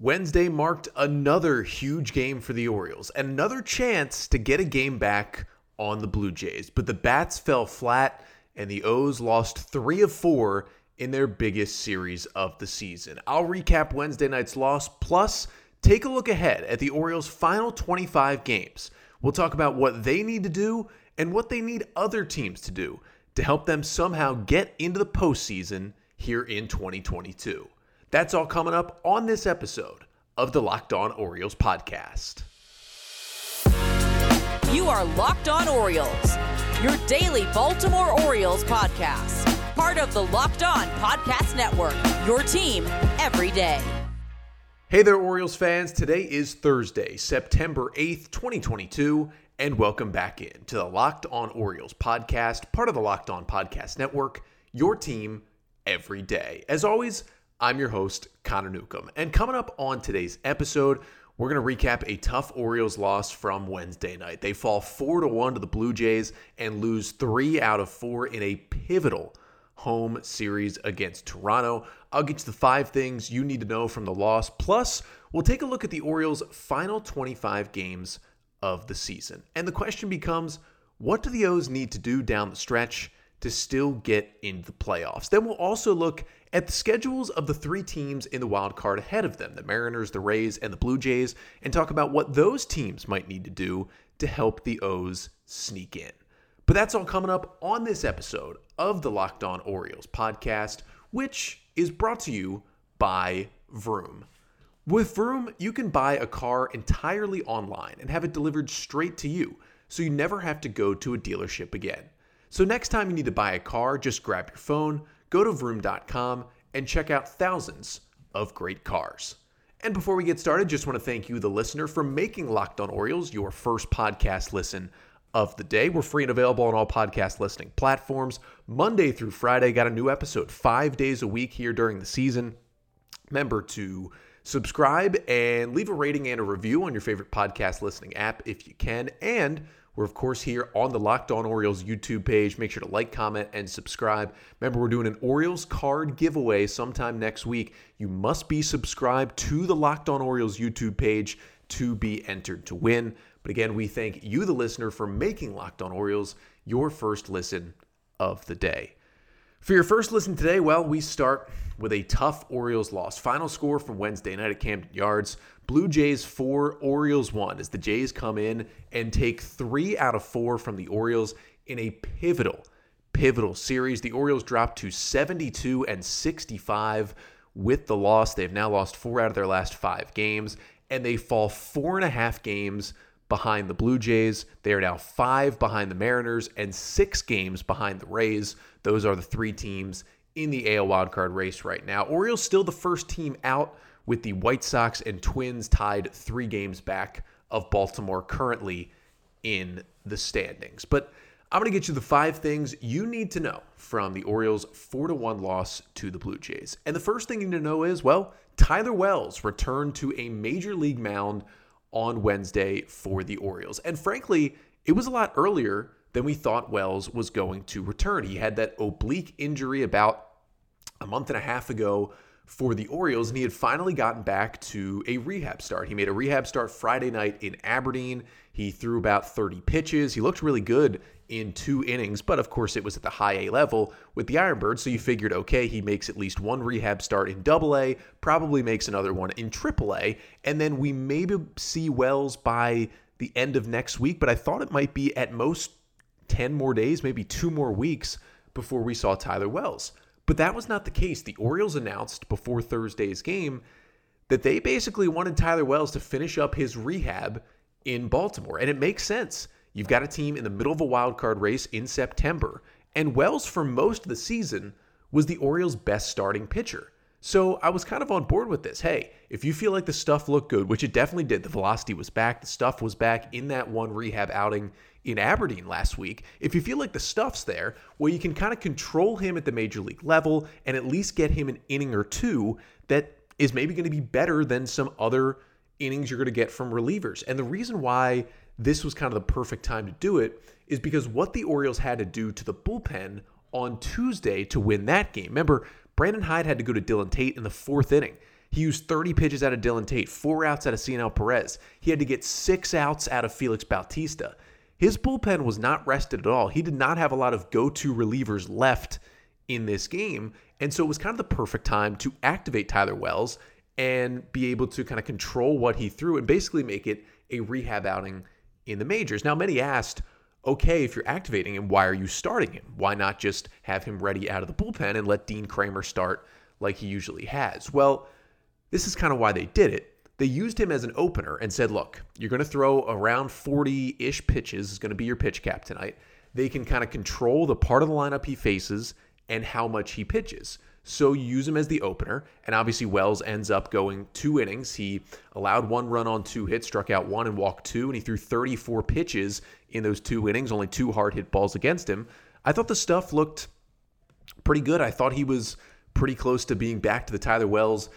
Wednesday marked another huge game for the Orioles and another chance to get a game back on the Blue Jays. But the bats fell flat and the O's lost three of four in their biggest series of the season. I'll recap Wednesday night's loss, plus take a look ahead at the Orioles' final 25 games. We'll talk about what they need to do and what they need other teams to do to help them somehow get into the postseason here in 2022. That's all coming up on this episode of the Locked On Orioles podcast. You are Locked On Orioles, your daily Baltimore Orioles podcast. Part of the Locked On Podcast Network, your team every day. Hey there, Orioles fans. Today is Thursday, September 8th, 2022, and welcome back in to the Locked On Orioles podcast, part of the Locked On Podcast Network, your team every day. As always, I'm your host, Connor Newcomb. And coming up on today's episode, we're going to recap a tough Orioles loss from Wednesday night. They fall 4 to 1 to the Blue Jays and lose 3 out of 4 in a pivotal home series against Toronto. I'll get you the 5 things you need to know from the loss. Plus, we'll take a look at the Orioles' final 25 games of the season. And the question becomes, what do the O's need to do down the stretch to still get into the playoffs? Then we'll also look at the schedules of the three teams in the wild card ahead of them the Mariners, the Rays, and the Blue Jays and talk about what those teams might need to do to help the O's sneak in. But that's all coming up on this episode of the Locked On Orioles podcast, which is brought to you by Vroom. With Vroom, you can buy a car entirely online and have it delivered straight to you, so you never have to go to a dealership again. So next time you need to buy a car, just grab your phone go to vroom.com and check out thousands of great cars. And before we get started, just want to thank you, the listener, for making Locked On Orioles your first podcast listen of the day. We're free and available on all podcast listening platforms. Monday through Friday, got a new episode five days a week here during the season. Remember to subscribe and leave a rating and a review on your favorite podcast listening app if you can. And we're, of course, here on the Locked On Orioles YouTube page. Make sure to like, comment, and subscribe. Remember, we're doing an Orioles card giveaway sometime next week. You must be subscribed to the Locked On Orioles YouTube page to be entered to win. But again, we thank you, the listener, for making Locked On Orioles your first listen of the day. For your first listen today, well, we start with a tough Orioles loss. Final score from Wednesday night at Camden Yards Blue Jays 4, Orioles 1 as the Jays come in and take three out of four from the Orioles in a pivotal, pivotal series. The Orioles drop to 72 and 65 with the loss. They've now lost four out of their last five games, and they fall four and a half games behind the Blue Jays. They are now five behind the Mariners and six games behind the Rays. Those are the three teams in the AL wildcard race right now. Orioles still the first team out with the White Sox and Twins tied three games back of Baltimore currently in the standings. But I'm going to get you the five things you need to know from the Orioles' 4 to 1 loss to the Blue Jays. And the first thing you need to know is well, Tyler Wells returned to a major league mound on Wednesday for the Orioles. And frankly, it was a lot earlier than we thought Wells was going to return. He had that oblique injury about a month and a half ago for the Orioles, and he had finally gotten back to a rehab start. He made a rehab start Friday night in Aberdeen. He threw about 30 pitches. He looked really good in two innings, but of course it was at the high A level with the Ironbirds. So you figured, okay, he makes at least one rehab start in double A, probably makes another one in triple A, and then we maybe see Wells by the end of next week, but I thought it might be at most 10 more days, maybe two more weeks before we saw Tyler Wells. But that was not the case. The Orioles announced before Thursday's game that they basically wanted Tyler Wells to finish up his rehab in Baltimore. And it makes sense. You've got a team in the middle of a wild card race in September, and Wells, for most of the season, was the Orioles' best starting pitcher. So I was kind of on board with this. Hey, if you feel like the stuff looked good, which it definitely did, the velocity was back, the stuff was back in that one rehab outing in Aberdeen last week. If you feel like the stuff's there, well, you can kind of control him at the major league level and at least get him an inning or two that is maybe going to be better than some other innings you're going to get from relievers. And the reason why this was kind of the perfect time to do it is because what the Orioles had to do to the bullpen on Tuesday to win that game. Remember, Brandon Hyde had to go to Dylan Tate in the fourth inning. He used 30 pitches out of Dylan Tate, four outs out of Cionel Perez. He had to get six outs out of Felix Bautista. His bullpen was not rested at all. He did not have a lot of go to relievers left in this game. And so it was kind of the perfect time to activate Tyler Wells and be able to kind of control what he threw and basically make it a rehab outing in the majors. Now, many asked, okay, if you're activating him, why are you starting him? Why not just have him ready out of the bullpen and let Dean Kremer start like he usually has? Well, this is kind of why they did it. They used him as an opener and said, look, you're going to throw around 40 ish pitches, is going to be your pitch cap tonight. They can kind of control the part of the lineup he faces and how much he pitches. So you use him as the opener, and obviously Wells ends up going two innings. He allowed one run on two hits, struck out one, and walked two, and he threw 34 pitches in those two innings, only two hard hit balls against him. I thought the stuff looked pretty good. I thought he was pretty close to being back to the Tyler Wells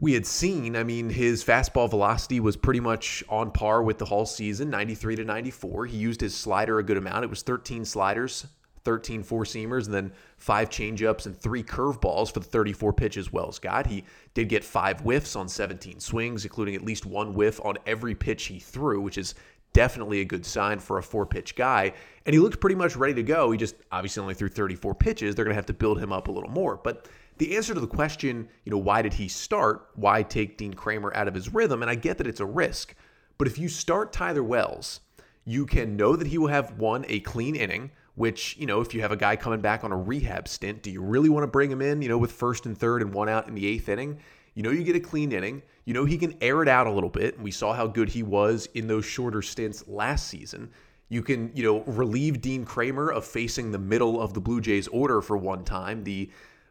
we had seen. I mean, his fastball velocity was pretty much on par with the whole season, 93 to 94. He used his slider a good amount. It was 13 sliders, 13 four seamers, and then five changeups and three curveballs for the 34 pitches Wells got. He did get five whiffs on 17 swings, including at least one whiff on every pitch he threw, which is definitely a good sign for a four pitch guy. And he looked pretty much ready to go. He just obviously only threw 34 pitches. They're going to have to build him up a little more. But the answer to the question, you know, why did he start? Why take Dean Kremer out of his rhythm? And I get that it's a risk. But if you start Tyler Wells, you can know that he will have one, a clean inning, which, you know, if you have a guy coming back on a rehab stint, do you really want to bring him in, you know, with first and third and one out in the eighth inning? You know, you get a clean inning. You know, he can air it out a little bit. And we saw how good he was in those shorter stints last season. You can, you know, relieve Dean Kremer of facing the middle of the Blue Jays order for one time, the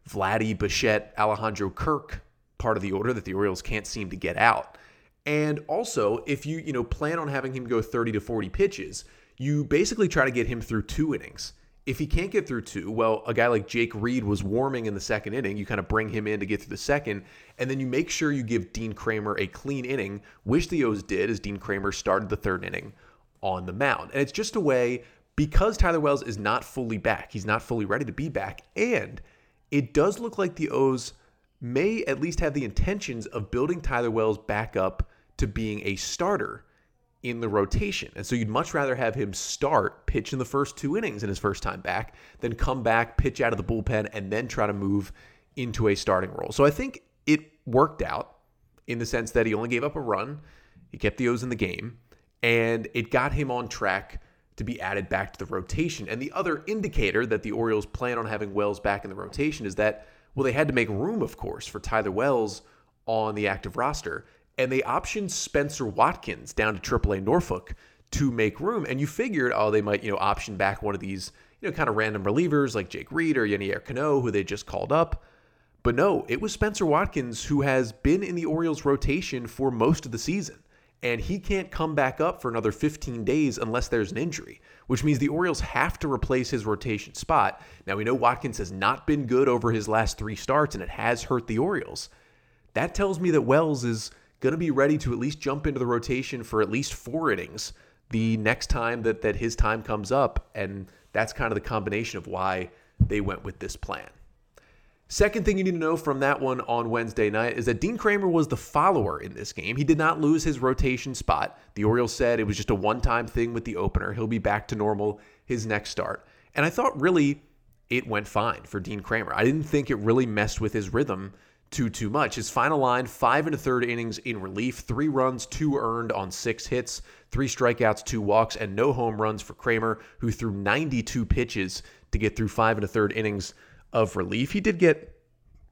Vladdy, Bichette, Alejandro Kirk part of the order that the Orioles can't seem to get out. And also, if you, you know, plan on having him go 30 to 40 pitches, you basically try to get him through two innings. If he can't get through two, well, a guy like Jake Reed was warming in the second inning. You kind of bring him in to get through the second, and then you make sure you give Dean Kremer a clean inning, which the O's did as Dean Kremer started the third inning on the mound. And it's just a way, because Tyler Wells is not fully back, he's not fully ready to be back, and it does look like the O's may at least have the intentions of building Tyler Wells back up to being a starter in the rotation. And so you'd much rather have him start, pitch in the first two innings in his first time back, than come back, pitch out of the bullpen, and then try to move into a starting role. So I think it worked out in the sense that he only gave up a run, he kept the O's in the game, and it got him on track to be added back to the rotation. And the other indicator that the Orioles plan on having Wells back in the rotation is that, well, they had to make room, of course, for Tyler Wells on the active roster and they optioned Spencer Watkins down to AAA Norfolk to make room. And you figured, oh, they might, you know, option back one of these, you know, kind of random relievers like Jake Reed or Yennier Cano, who they just called up. But no, it was Spencer Watkins who has been in the Orioles rotation for most of the season. And he can't come back up for another 15 days unless there's an injury, which means the Orioles have to replace his rotation spot. Now, we know Watkins has not been good over his last three starts, and it has hurt the Orioles. That tells me that Wells is going to be ready to at least jump into the rotation for at least four innings the next time that that his time comes up and that's kind of the combination of why they went with this plan. Second thing you need to know from that one on Wednesday night is that Dean Kremer was the follower in this game. He did not lose his rotation spot. The Orioles said it was just a one time thing with the opener. He'll be back to normal his next start. And I thought really it went fine for Dean Kremer. I didn't think it really messed with his rhythm too too much. His final line: five and a third innings in relief, three runs, two earned on six hits, three strikeouts, two walks, and no home runs for Kremer, who threw 92 pitches to get through five and a third innings of relief. He did get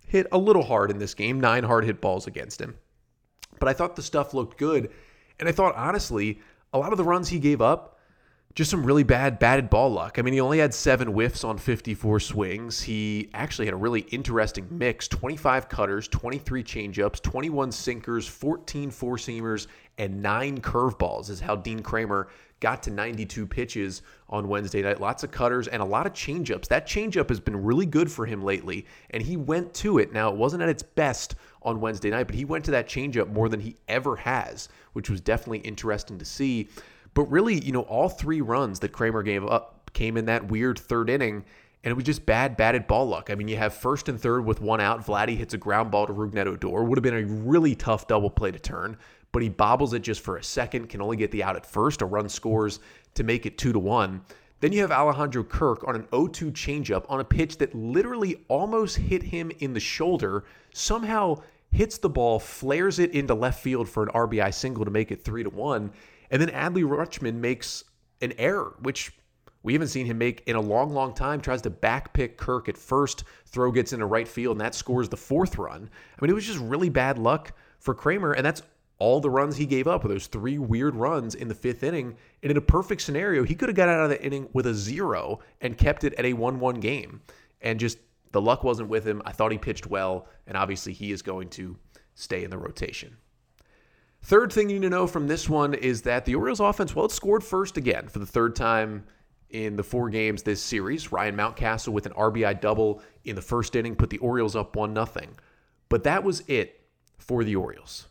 hit a little hard in this game, nine hard hit balls against him, but I thought the stuff looked good, and I thought honestly a lot of the runs he gave up just some really bad batted ball luck. I mean, he only had seven whiffs on 54 swings. He actually had a really interesting mix 25 cutters, 23 changeups, 21 sinkers, 14 four seamers, and nine curveballs, is how Dean Kremer got to 92 pitches on Wednesday night. Lots of cutters and a lot of changeups. That changeup has been really good for him lately, and he went to it. Now, it wasn't at its best on Wednesday night, but he went to that changeup more than he ever has, which was definitely interesting to see. But really, you know, all three runs that Kremer gave up came in that weird third inning. And it was just bad, batted ball luck. I mean, you have first and third with one out. Vladdy hits a ground ball to Rougned Odor. Would have been a really tough double play to turn, but he bobbles it just for a second, can only get the out at first. A run scores to make it two to one. Then you have Alejandro Kirk on an 0-2 changeup on a pitch that literally almost hit him in the shoulder. Somehow hits the ball, flares it into left field for an RBI single to make it three to one. And then Adley Rutschman makes an error, which we haven't seen him make in a long, long time. Tries to backpick Kirk at first, throw gets into right field, and that scores the fourth run. I mean, it was just really bad luck for Kremer, and that's all the runs he gave up those three weird runs in the fifth inning. And in a perfect scenario, he could have got out of the inning with a zero and kept it at a 1 1 game. And just the luck wasn't with him. I thought he pitched well, and obviously he is going to stay in the rotation. Third thing you need to know from this one is that the Orioles offense, well, it scored first again for the third time in the four games this series. Ryan Mountcastle with an RBI double in the first inning put the Orioles up 1 0. But that was it for the Orioles.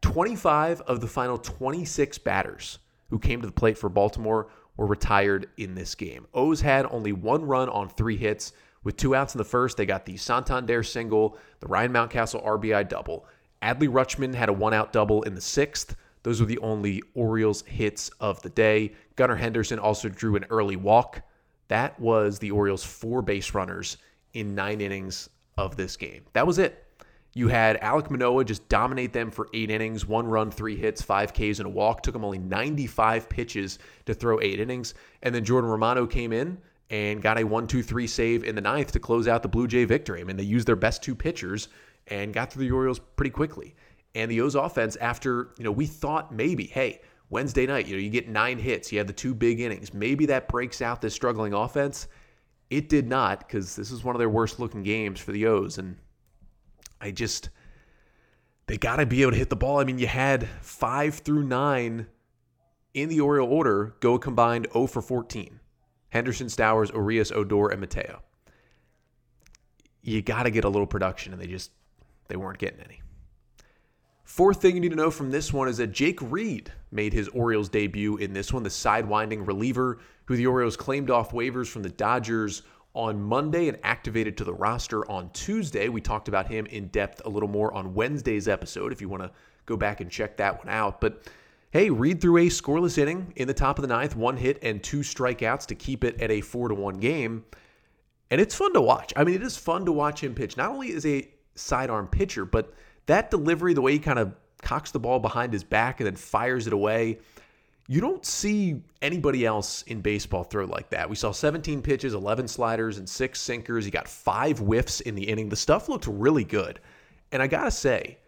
25 of the final 26 batters who came to the plate for Baltimore were retired in this game. O's had only one run on three hits. With two outs in the first, they got the Santander single, the Ryan Mountcastle RBI double. Adley Rutschman had a one out double in the sixth. Those were the only Orioles hits of the day. Gunnar Henderson also drew an early walk. That was the Orioles' four base runners in nine innings of this game. That was it. You had Alec Manoah just dominate them for eight innings, one run, three hits, five Ks, and a walk. Took him only 95 pitches to throw eight innings. And then Jordan Romano came in and got a 1 2 3 save in the ninth to close out the Blue Jay victory. I mean, they used their best two pitchers and got through the Orioles pretty quickly. And the O's offense, after, you know, we thought maybe, hey, Wednesday night, you know, you get nine hits, you have the two big innings. Maybe that breaks out this struggling offense. It did not because this is one of their worst looking games for the O's. And I just they got to be able to hit the ball. I mean, you had 5 through 9 in the Oriole order go combined 0 for 14. Henderson, Stowers, Urias, Odor, and Mateo. You got to get a little production, and they just they weren't getting any. Fourth thing you need to know from this one is that Jake Reed made his Orioles debut in this one, the sidewinding reliever who the Orioles claimed off waivers from the Dodgers on Monday and activated to the roster on Tuesday. We talked about him in depth a little more on Wednesday's episode if you want to go back and check that one out. But hey, Reed threw a scoreless inning in the top of the ninth, one hit and two strikeouts to keep it at a four to one game. And it's fun to watch. I mean, it is fun to watch him pitch. Not only is a sidearm pitcher, but that delivery, the way he kind of cocks the ball behind his back and then fires it away you don't see anybody else in baseball throw like that. We saw 17 pitches, 11 sliders, and six sinkers. He got five whiffs in the inning. The stuff looked really good. And I got to say,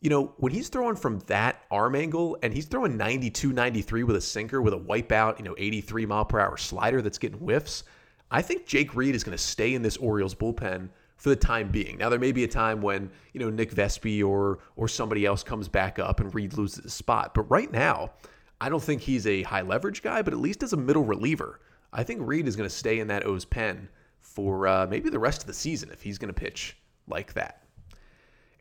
you know, when he's throwing from that arm angle and he's throwing 92, 93 with a sinker with a wipeout, you know, 83 mile per hour slider that's getting whiffs, I think Jake Reed is going to stay in this Orioles bullpen for the time being. Now there may be a time when, you know, Nick Vespi or or somebody else comes back up and Reed loses his spot. But right now, I don't think he's a high leverage guy, but at least as a middle reliever, I think Reed is going to stay in that O's pen for uh, maybe the rest of the season if he's going to pitch like that.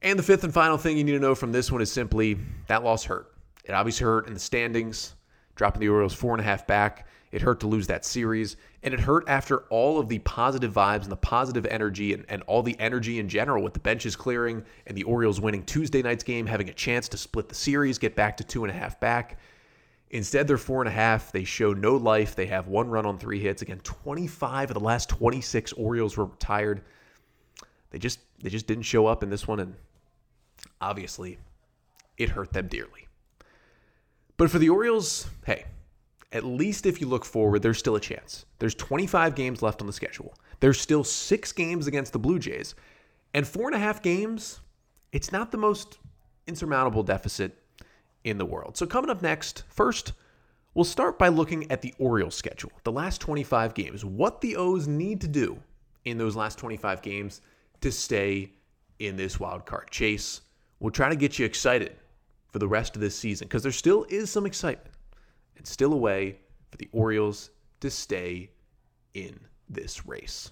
And the fifth and final thing you need to know from this one is simply that loss hurt. It obviously hurt in the standings, dropping the Orioles four and a half back. It hurt to lose that series, and it hurt after all of the positive vibes and the positive energy and, and all the energy in general with the benches clearing and the Orioles winning Tuesday night's game, having a chance to split the series, get back to two and a half back. Instead, they're four and a half. They show no life. They have one run on three hits. Again, 25 of the last 26 Orioles were retired. They just they just didn't show up in this one, and obviously, it hurt them dearly. But for the Orioles, hey, at least if you look forward, there's still a chance. There's 25 games left on the schedule. There's still six games against the Blue Jays, and four and a half games. It's not the most insurmountable deficit in the world. So, coming up next, first, we'll start by looking at the Orioles schedule, the last 25 games, what the O's need to do in those last 25 games to stay in this wild card chase. We'll try to get you excited for the rest of this season because there still is some excitement and still a way for the Orioles to stay in this race.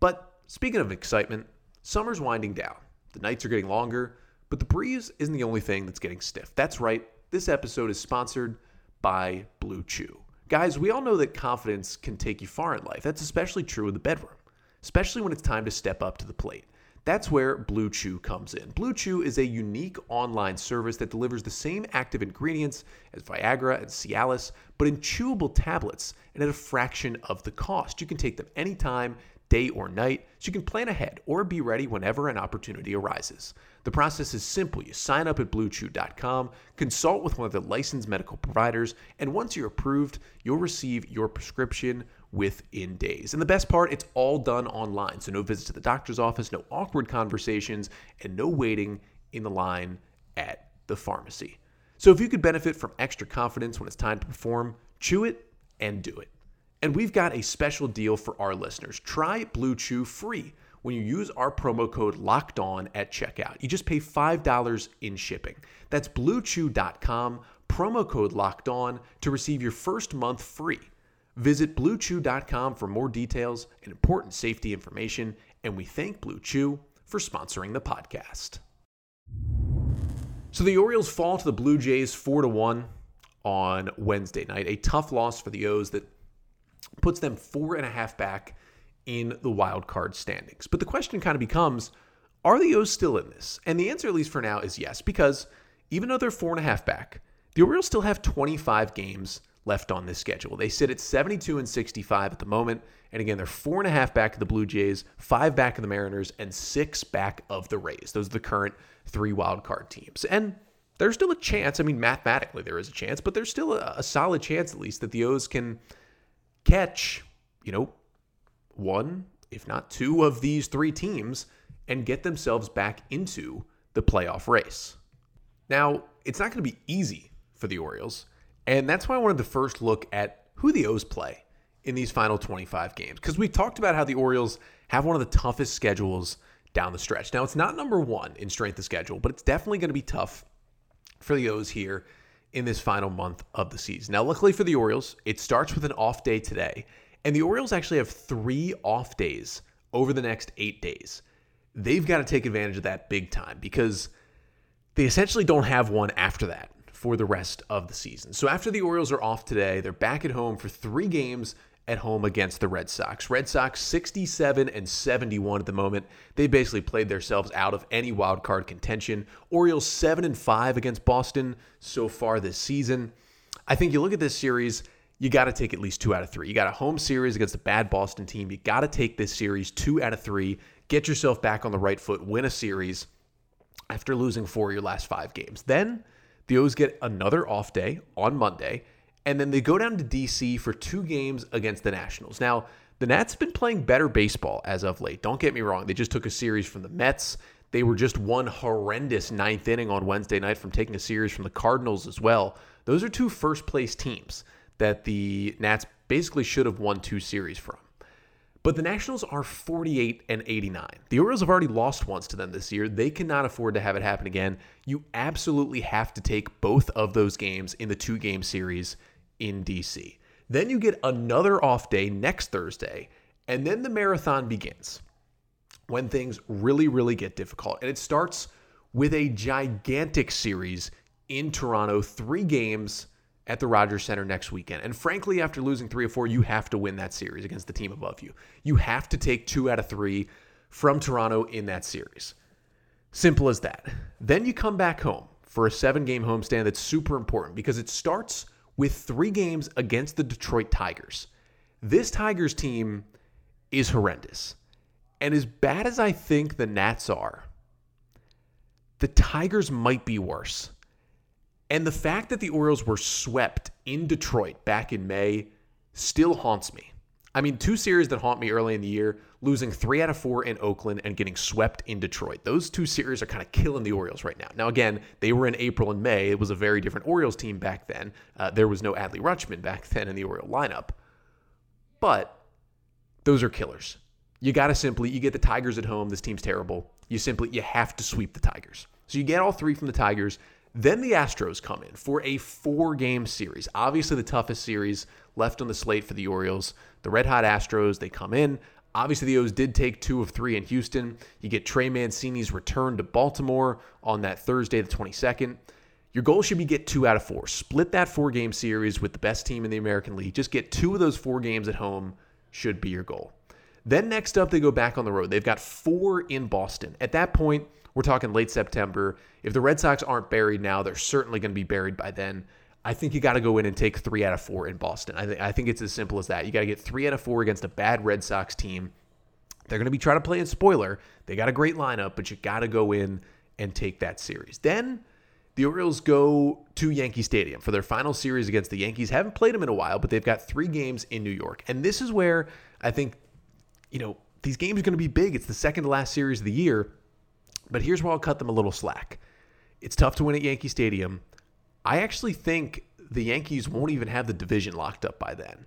But speaking of excitement, summer's winding down. The nights are getting longer. But the breeze isn't the only thing that's getting stiff. That's right, this episode is sponsored by Blue Chew. Guys, we all know that confidence can take you far in life. That's especially true in the bedroom, especially when it's time to step up to the plate. That's where Blue Chew comes in. Blue Chew is a unique online service that delivers the same active ingredients as Viagra and Cialis, but in chewable tablets and at a fraction of the cost. You can take them anytime, day or night, so you can plan ahead or be ready whenever an opportunity arises. The process is simple. You sign up at bluechew.com, consult with one of the licensed medical providers, and once you're approved, you'll receive your prescription within days. And the best part, it's all done online. So no visits to the doctor's office, no awkward conversations, and no waiting in the line at the pharmacy. So if you could benefit from extra confidence when it's time to perform, chew it and do it. And we've got a special deal for our listeners. Try Blue Chew free when you use our promo code locked on at checkout. You just pay $5 in shipping. That's bluechew.com, promo code locked on to receive your first month free. Visit bluechew.com for more details and important safety information. And we thank Blue Chew for sponsoring the podcast. So the Orioles fall to the Blue Jays 4 to 1 on Wednesday night. A tough loss for the O's that puts them four and a half back in the wild card standings. But the question kind of becomes are the O's still in this? And the answer, at least for now, is yes, because even though they're four and a half back, the Orioles still have 25 games left on this schedule. They sit at 72 and 65 at the moment. And again, they're four and a half back of the Blue Jays, five back of the Mariners, and six back of the Rays. Those are the current three wildcard teams. And there's still a chance. I mean, mathematically, there is a chance, but there's still a, a solid chance, at least, that the O's can catch, you know, one, if not two, of these three teams and get themselves back into the playoff race. Now, it's not going to be easy for the Orioles, and that's why I wanted to first look at who the O's play in these final 25 games because we talked about how the Orioles have one of the toughest schedules down the stretch. Now, it's not number one in strength of schedule, but it's definitely going to be tough for the O's here in this final month of the season. Now, luckily for the Orioles, it starts with an off day today, and the Orioles actually have three off days over the next eight days. They've got to take advantage of that big time because they essentially don't have one after that for the rest of the season. So after the Orioles are off today, they're back at home for three games at home against the Red Sox. Red Sox 67 and 71 at the moment. They basically played themselves out of any wild card contention. Orioles 7 and 5 against Boston so far this season. I think you look at this series, you got to take at least two out of three. You got a home series against a bad Boston team. You got to take this series two out of three, get yourself back on the right foot, win a series after losing four of your last five games. Then the O's get another off day on Monday, and then they go down to DC for two games against the Nationals. Now, the Nats have been playing better baseball as of late. Don't get me wrong. They just took a series from the Mets. They were just one horrendous ninth inning on Wednesday night from taking a series from the Cardinals as well. Those are two first place teams that the Nats basically should have won two series from. But the Nationals are 48 and 89. The Orioles have already lost once to them this year. They cannot afford to have it happen again. You absolutely have to take both of those games in the two game series in DC. Then you get another off day next Thursday, and then the marathon begins when things really, really get difficult. And it starts with a gigantic series in Toronto, three games at the Rogers Center next weekend. And frankly, after losing three or four, you have to win that series against the team above you. You have to take two out of three from Toronto in that series. Simple as that. Then you come back home for a seven game homestand that's super important because it starts with three games against the Detroit Tigers. This Tigers team is horrendous. And as bad as I think the Nats are, the Tigers might be worse. And the fact that the Orioles were swept in Detroit back in May still haunts me. I mean, two series that haunt me early in the year, losing three out of four in Oakland and getting swept in Detroit. Those two series are kind of killing the Orioles right now. Now, again, they were in April and May. It was a very different Orioles team back then. Uh, there was no Adley Rutschman back then in the Oriole lineup. But those are killers. You got to simply, you get the Tigers at home. This team's terrible. You simply, you have to sweep the Tigers. So you get all three from the Tigers. Then the Astros come in for a four game series. Obviously, the toughest series left on the slate for the Orioles. The Red Hot Astros, they come in. Obviously, the O's did take two of three in Houston. You get Trey Mancini's return to Baltimore on that Thursday, the 22nd. Your goal should be get two out of four. Split that four game series with the best team in the American League. Just get two of those four games at home should be your goal. Then next up, they go back on the road. They've got four in Boston. At that point, we're talking late September. If the Red Sox aren't buried now, they're certainly going to be buried by then. I think you got to go in and take three out of four in Boston. I, th- I think it's as simple as that. You got to get three out of four against a bad Red Sox team. They're going to be trying to play in spoiler. They got a great lineup, but you got to go in and take that series. Then the Orioles go to Yankee Stadium for their final series against the Yankees. Haven't played them in a while, but they've got three games in New York. And this is where I think, you know, these games are going to be big. It's the second to last series of the year. But here's where I'll cut them a little slack. It's tough to win at Yankee Stadium. I actually think the Yankees won't even have the division locked up by then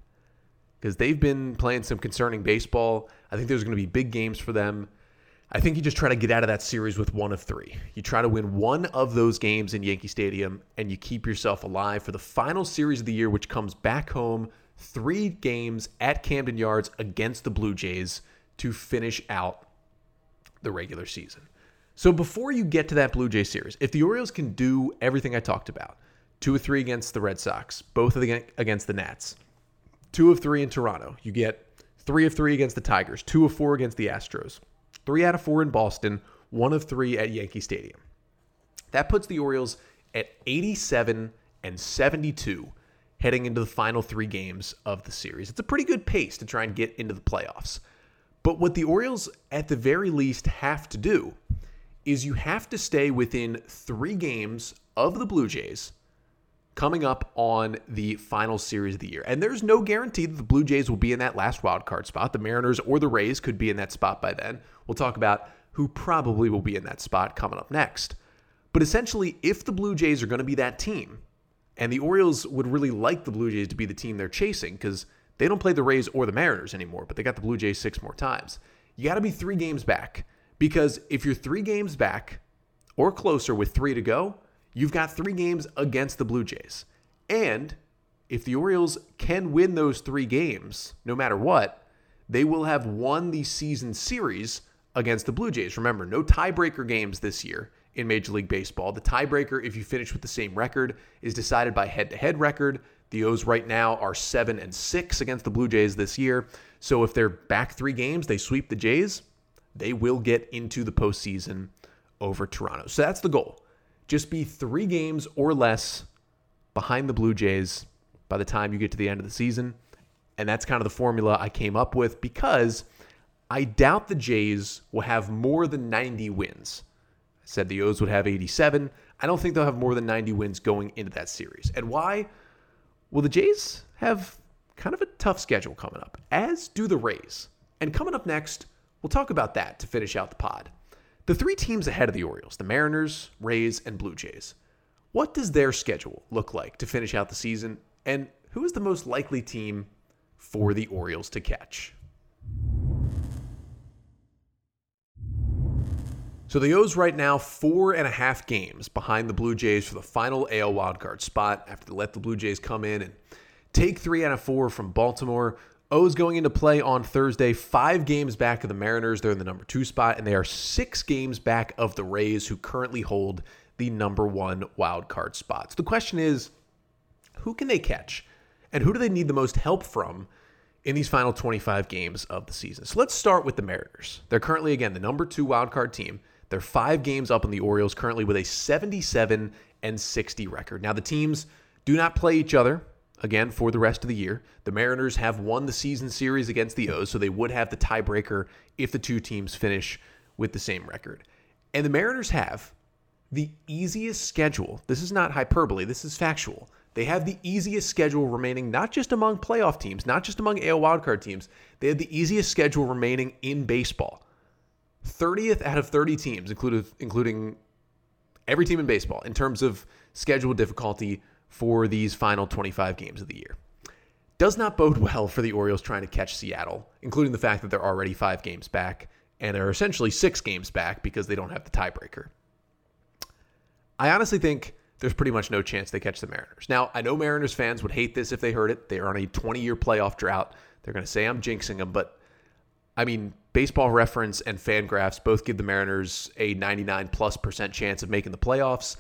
because they've been playing some concerning baseball. I think there's going to be big games for them. I think you just try to get out of that series with one of three. You try to win one of those games in Yankee Stadium and you keep yourself alive for the final series of the year, which comes back home three games at Camden Yards against the Blue Jays to finish out the regular season. So before you get to that Blue Jay series, if the Orioles can do everything I talked about, two of three against the Red Sox, both of the, against the Nats, two of three in Toronto, you get three of three against the Tigers, two of four against the Astros, three out of four in Boston, one of three at Yankee Stadium. That puts the Orioles at 87 and 72 heading into the final three games of the series. It's a pretty good pace to try and get into the playoffs. But what the Orioles, at the very least, have to do is you have to stay within three games of the Blue Jays coming up on the final series of the year. And there's no guarantee that the Blue Jays will be in that last wild card spot. The Mariners or the Rays could be in that spot by then. We'll talk about who probably will be in that spot coming up next. But essentially, if the Blue Jays are going to be that team, and the Orioles would really like the Blue Jays to be the team they're chasing because they don't play the Rays or the Mariners anymore, but they got the Blue Jays six more times. You got to be three games back. Because if you're three games back or closer with three to go, you've got three games against the Blue Jays. And if the Orioles can win those three games, no matter what, they will have won the season series against the Blue Jays. Remember, no tiebreaker games this year in Major League Baseball. The tiebreaker, if you finish with the same record, is decided by head to head record. The O's right now are seven and six against the Blue Jays this year. So if they're back three games, they sweep the Jays, they will get into the postseason over Toronto. So that's the goal. Just be three games or less behind the Blue Jays by the time you get to the end of the season. And that's kind of the formula I came up with because I doubt the Jays will have more than 90 wins. I said the O's would have 87. I don't think they'll have more than 90 wins going into that series. And why? Well, the Jays have kind of a tough schedule coming up, as do the Rays. And coming up next, We'll talk about that to finish out the pod. The three teams ahead of the Orioles, the Mariners, Rays, and Blue Jays. What does their schedule look like to finish out the season? And who is the most likely team for the Orioles to catch? So the O's right now four and a half games behind the Blue Jays for the final AL wildcard spot after they let the Blue Jays come in and take three out of four from Baltimore. O's going into play on Thursday, five games back of the Mariners. They're in the number two spot, and they are six games back of the Rays, who currently hold the number one wild card spot. So The question is, who can they catch? And who do they need the most help from in these final 25 games of the season? So let's start with the Mariners. They're currently, again, the number two wild card team. They're five games up on the Orioles, currently with a 77 and 60 record. Now, the teams do not play each other again for the rest of the year. The Mariners have won the season series against the O's, so they would have the tiebreaker if the two teams finish with the same record. And the Mariners have the easiest schedule. This is not hyperbole, this is factual. They have the easiest schedule remaining, not just among playoff teams, not just among AL wildcard teams. They have the easiest schedule remaining in baseball. 30th out of 30 teams, including, including every team in baseball, in terms of schedule difficulty for these final 25 games of the year. Does not bode well for the Orioles trying to catch Seattle, including the fact that they're already five games back and are essentially six games back because they don't have the tiebreaker. I honestly think there's pretty much no chance they catch the Mariners. Now, I know Mariners fans would hate this if they heard it. They're on a 20 year playoff drought. They're going to say I'm jinxing them, but I mean, baseball reference and Fangraphs both give the Mariners a 99 plus percent chance of making the playoffs.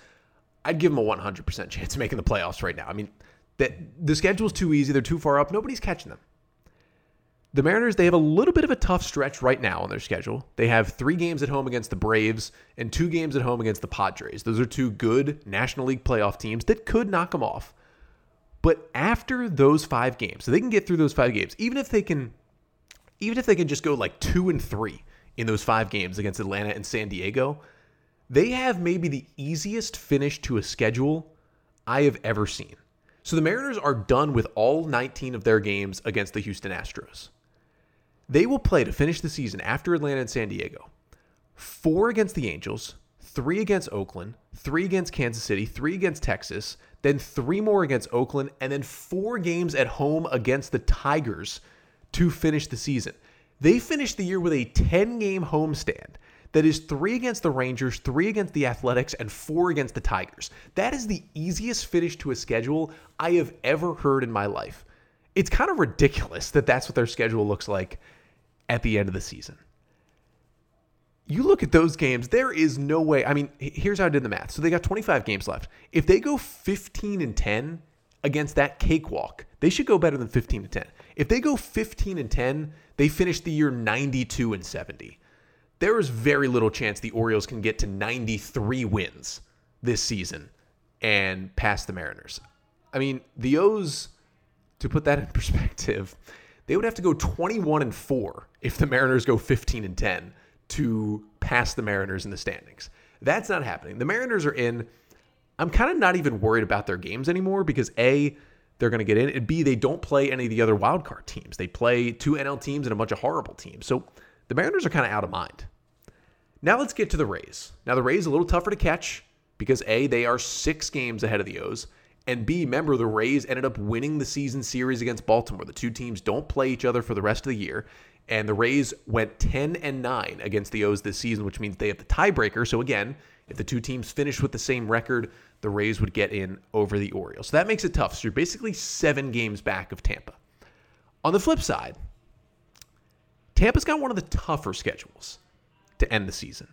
I'd give them a 100% chance of making the playoffs right now. I mean, that the schedule's too easy. They're too far up. Nobody's catching them. The Mariners, they have a little bit of a tough stretch right now on their schedule. They have three games at home against the Braves and two games at home against the Padres. Those are two good National League playoff teams that could knock them off. But after those five games, so they can get through those five games, even if they can, even if they can just go like two and three in those five games against Atlanta and San Diego, they have maybe the easiest finish to a schedule I have ever seen. So the Mariners are done with all 19 of their games against the Houston Astros. They will play to finish the season after Atlanta and San Diego. Four against the Angels, three against Oakland, three against Kansas City, three against Texas, then three more against Oakland, and then four games at home against the Tigers to finish the season. They finished the year with a 10 game homestand that is three against the Rangers, three against the Athletics, and four against the Tigers. That is the easiest finish to a schedule I have ever heard in my life. It's kind of ridiculous that that's what their schedule looks like at the end of the season. You look at those games, there is no way. I mean, here's how I did the math. So they got 25 games left. If they go 15 and 10 against that cakewalk, they should go better than 15 and 10. If they go 15 and 10, they finish the year 92 and 70. There is very little chance the Orioles can get to 93 wins this season and pass the Mariners. I mean, the O's, to put that in perspective, they would have to go 21 and 4 if the Mariners go 15 and 10 to pass the Mariners in the standings. That's not happening. The Mariners are in. I'm kind of not even worried about their games anymore because A, they're going to get in, and B, they don't play any of the other wildcard teams. They play two NL teams and a bunch of horrible teams. So the Mariners are kind of out of mind. Now let's get to the Rays. Now the Rays a little tougher to catch because A, they are six games ahead of the O's. And B, remember the Rays ended up winning the season series against Baltimore. The two teams don't play each other for the rest of the year. And the Rays went 10 and 9 against the O's this season, which means they have the tiebreaker. So again, if the two teams finish with the same record, the Rays would get in over the Orioles. So that makes it tough. So you're basically seven games back of Tampa. On the flip side, Tampa's got one of the tougher schedules to end the season.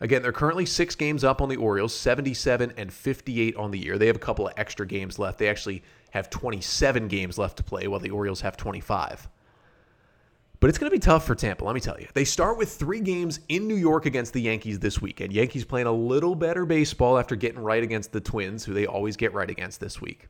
Again, they're currently six games up on the Orioles, 77 and 58 on the year. They have a couple of extra games left. They actually have 27 games left to play, while the Orioles have 25. But it's going to be tough for Tampa, let me tell you. They start with three games in New York against the Yankees this weekend. Yankees playing a little better baseball after getting right against the Twins, who they always get right against this week.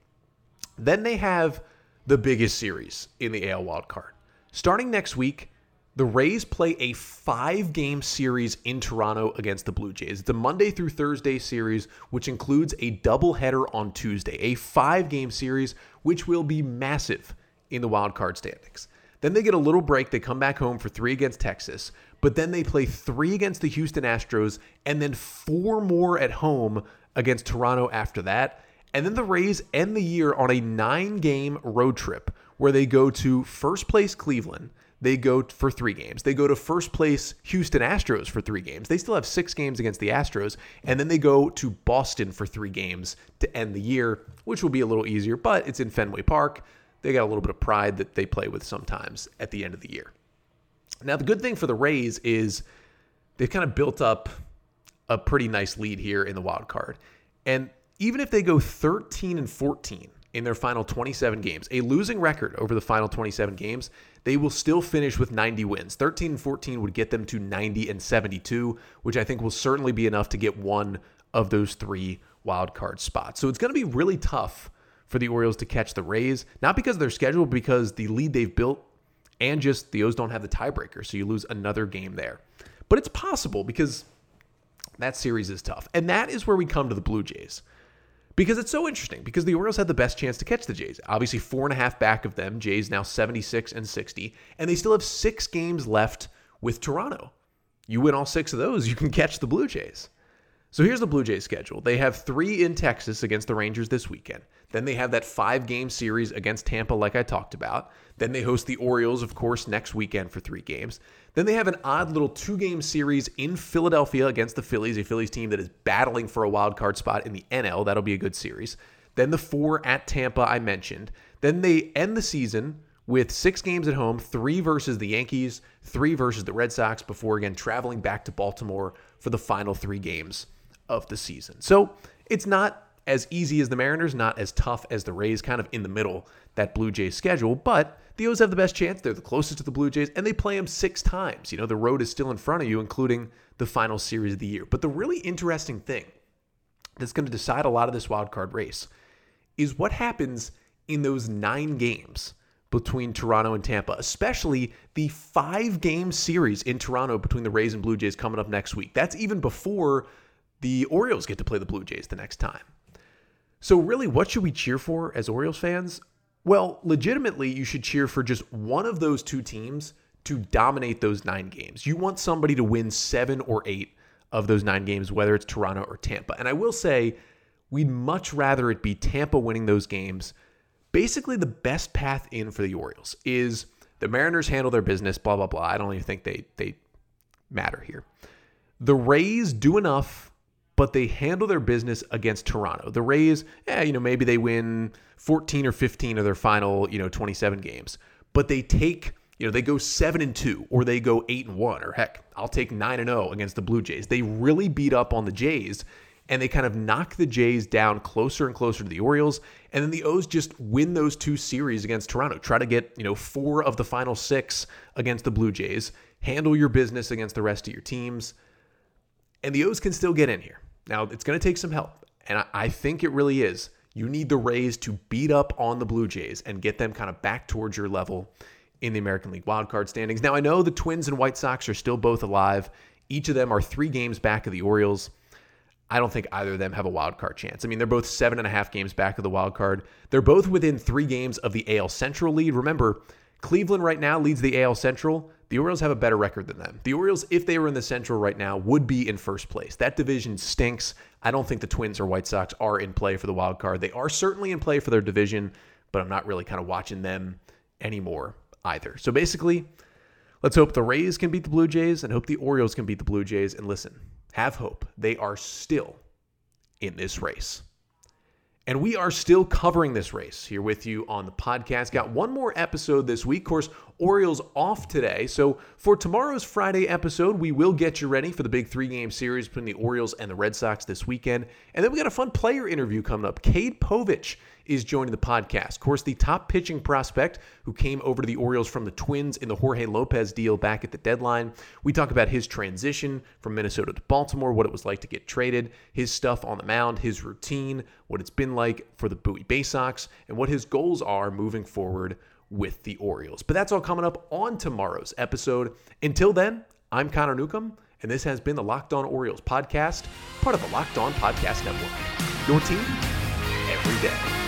Then they have the biggest series in the AL wild card. Starting next week, the Rays play a five game series in Toronto against the Blue Jays. It's a Monday through Thursday series, which includes a doubleheader on Tuesday, a five game series, which will be massive in the wild card standings. Then they get a little break. They come back home for three against Texas, but then they play three against the Houston Astros and then four more at home against Toronto after that. And then the Rays end the year on a nine game road trip where they go to first place Cleveland they go for three games. They go to first place Houston Astros for three games. They still have six games against the Astros. And then they go to Boston for three games to end the year, which will be a little easier, but it's in Fenway Park. They got a little bit of pride that they play with sometimes at the end of the year. Now, the good thing for the Rays is they've kind of built up a pretty nice lead here in the wild card. And even if they go 13 and 14 in their final 27 games, a losing record over the final 27 games, they will still finish with 90 wins. 13 and 14 would get them to 90 and 72, which I think will certainly be enough to get one of those three wild card spots. So it's going to be really tough for the Orioles to catch the Rays, not because of their schedule, because the lead they've built and just the O's don't have the tiebreaker. So you lose another game there. But it's possible because that series is tough. And that is where we come to the Blue Jays because it's so interesting because the Orioles had the best chance to catch the Jays. Obviously, four and a half back of them. Jays now 76 and 60, and they still have six games left with Toronto. You win all six of those, you can catch the Blue Jays. So here's the Blue Jays schedule. They have three in Texas against the Rangers this weekend. Then they have that five game series against Tampa, like I talked about. Then they host the Orioles, of course, next weekend for three games. Then they have an odd little two game series in Philadelphia against the Phillies, a Phillies team that is battling for a wild card spot in the NL. That'll be a good series. Then the four at Tampa, I mentioned. Then they end the season with six games at home, three versus the Yankees, three versus the Red Sox, before again traveling back to Baltimore for the final three games of the season. So it's not as easy as the Mariners, not as tough as the Rays, kind of in the middle, that Blue Jays schedule. But the O's have the best chance. They're the closest to the Blue Jays, and they play them six times. You know, the road is still in front of you, including the final series of the year. But the really interesting thing that's going to decide a lot of this wild card race is what happens in those nine games between Toronto and Tampa, especially the five game series in Toronto between the Rays and Blue Jays coming up next week. That's even before the Orioles get to play the Blue Jays the next time. So, really, what should we cheer for as Orioles fans? Well, legitimately, you should cheer for just one of those two teams to dominate those nine games. You want somebody to win seven or eight of those nine games, whether it's Toronto or Tampa. And I will say, we'd much rather it be Tampa winning those games. Basically, the best path in for the Orioles is the Mariners handle their business, blah, blah, blah. I don't even think they, they matter here. The Rays do enough but they handle their business against Toronto. The Rays, yeah, you know, maybe they win 14 or 15 of their final, you know, 27 games, but they take, you know, they go 7 and 2 or they go 8 and 1 or heck, I'll take 9 and 0 against the Blue Jays. They really beat up on the Jays and they kind of knock the Jays down closer and closer to the Orioles. And then the O's just win those two series against Toronto. Try to get, you know, four of the final six against the Blue Jays. Handle your business against the rest of your teams. And the O's can still get in here. Now, it's going to take some help, and I think it really is. You need the Rays to beat up on the Blue Jays and get them kind of back towards your level in the American League wildcard standings. Now, I know the Twins and White Sox are still both alive. Each of them are three games back of the Orioles. I don't think either of them have a wild card chance. I mean, they're both seven and a half games back of the wild card. They're both within three games of the AL Central lead. Remember, Cleveland right now leads the AL Central. The Orioles have a better record than them. The Orioles, if they were in the Central right now, would be in first place. That division stinks. I don't think the Twins or White Sox are in play for the wild card. They are certainly in play for their division, but I'm not really kind of watching them anymore either. So basically, let's hope the Rays can beat the Blue Jays and hope the Orioles can beat the Blue Jays. And listen, have hope. They are still in this race. And we are still covering this race here with you on the podcast. Got one more episode this week. Of course, Orioles off today. So for tomorrow's Friday episode, we will get you ready for the big three game series between the Orioles and the Red Sox this weekend. And then we got a fun player interview coming up. Cade Povich is joining the podcast. Of course, the top pitching prospect who came over to the Orioles from the Twins in the Jorge Lopez deal back at the deadline. We talk about his transition from Minnesota to Baltimore, what it was like to get traded, his stuff on the mound, his routine, what it's been like for the Bowie Bay Sox, and what his goals are moving forward with the Orioles. But that's all coming up on tomorrow's episode. Until then, I'm Connor Newcomb, and this has been the Locked On Orioles podcast, part of the Locked On Podcast Network. Your team every day.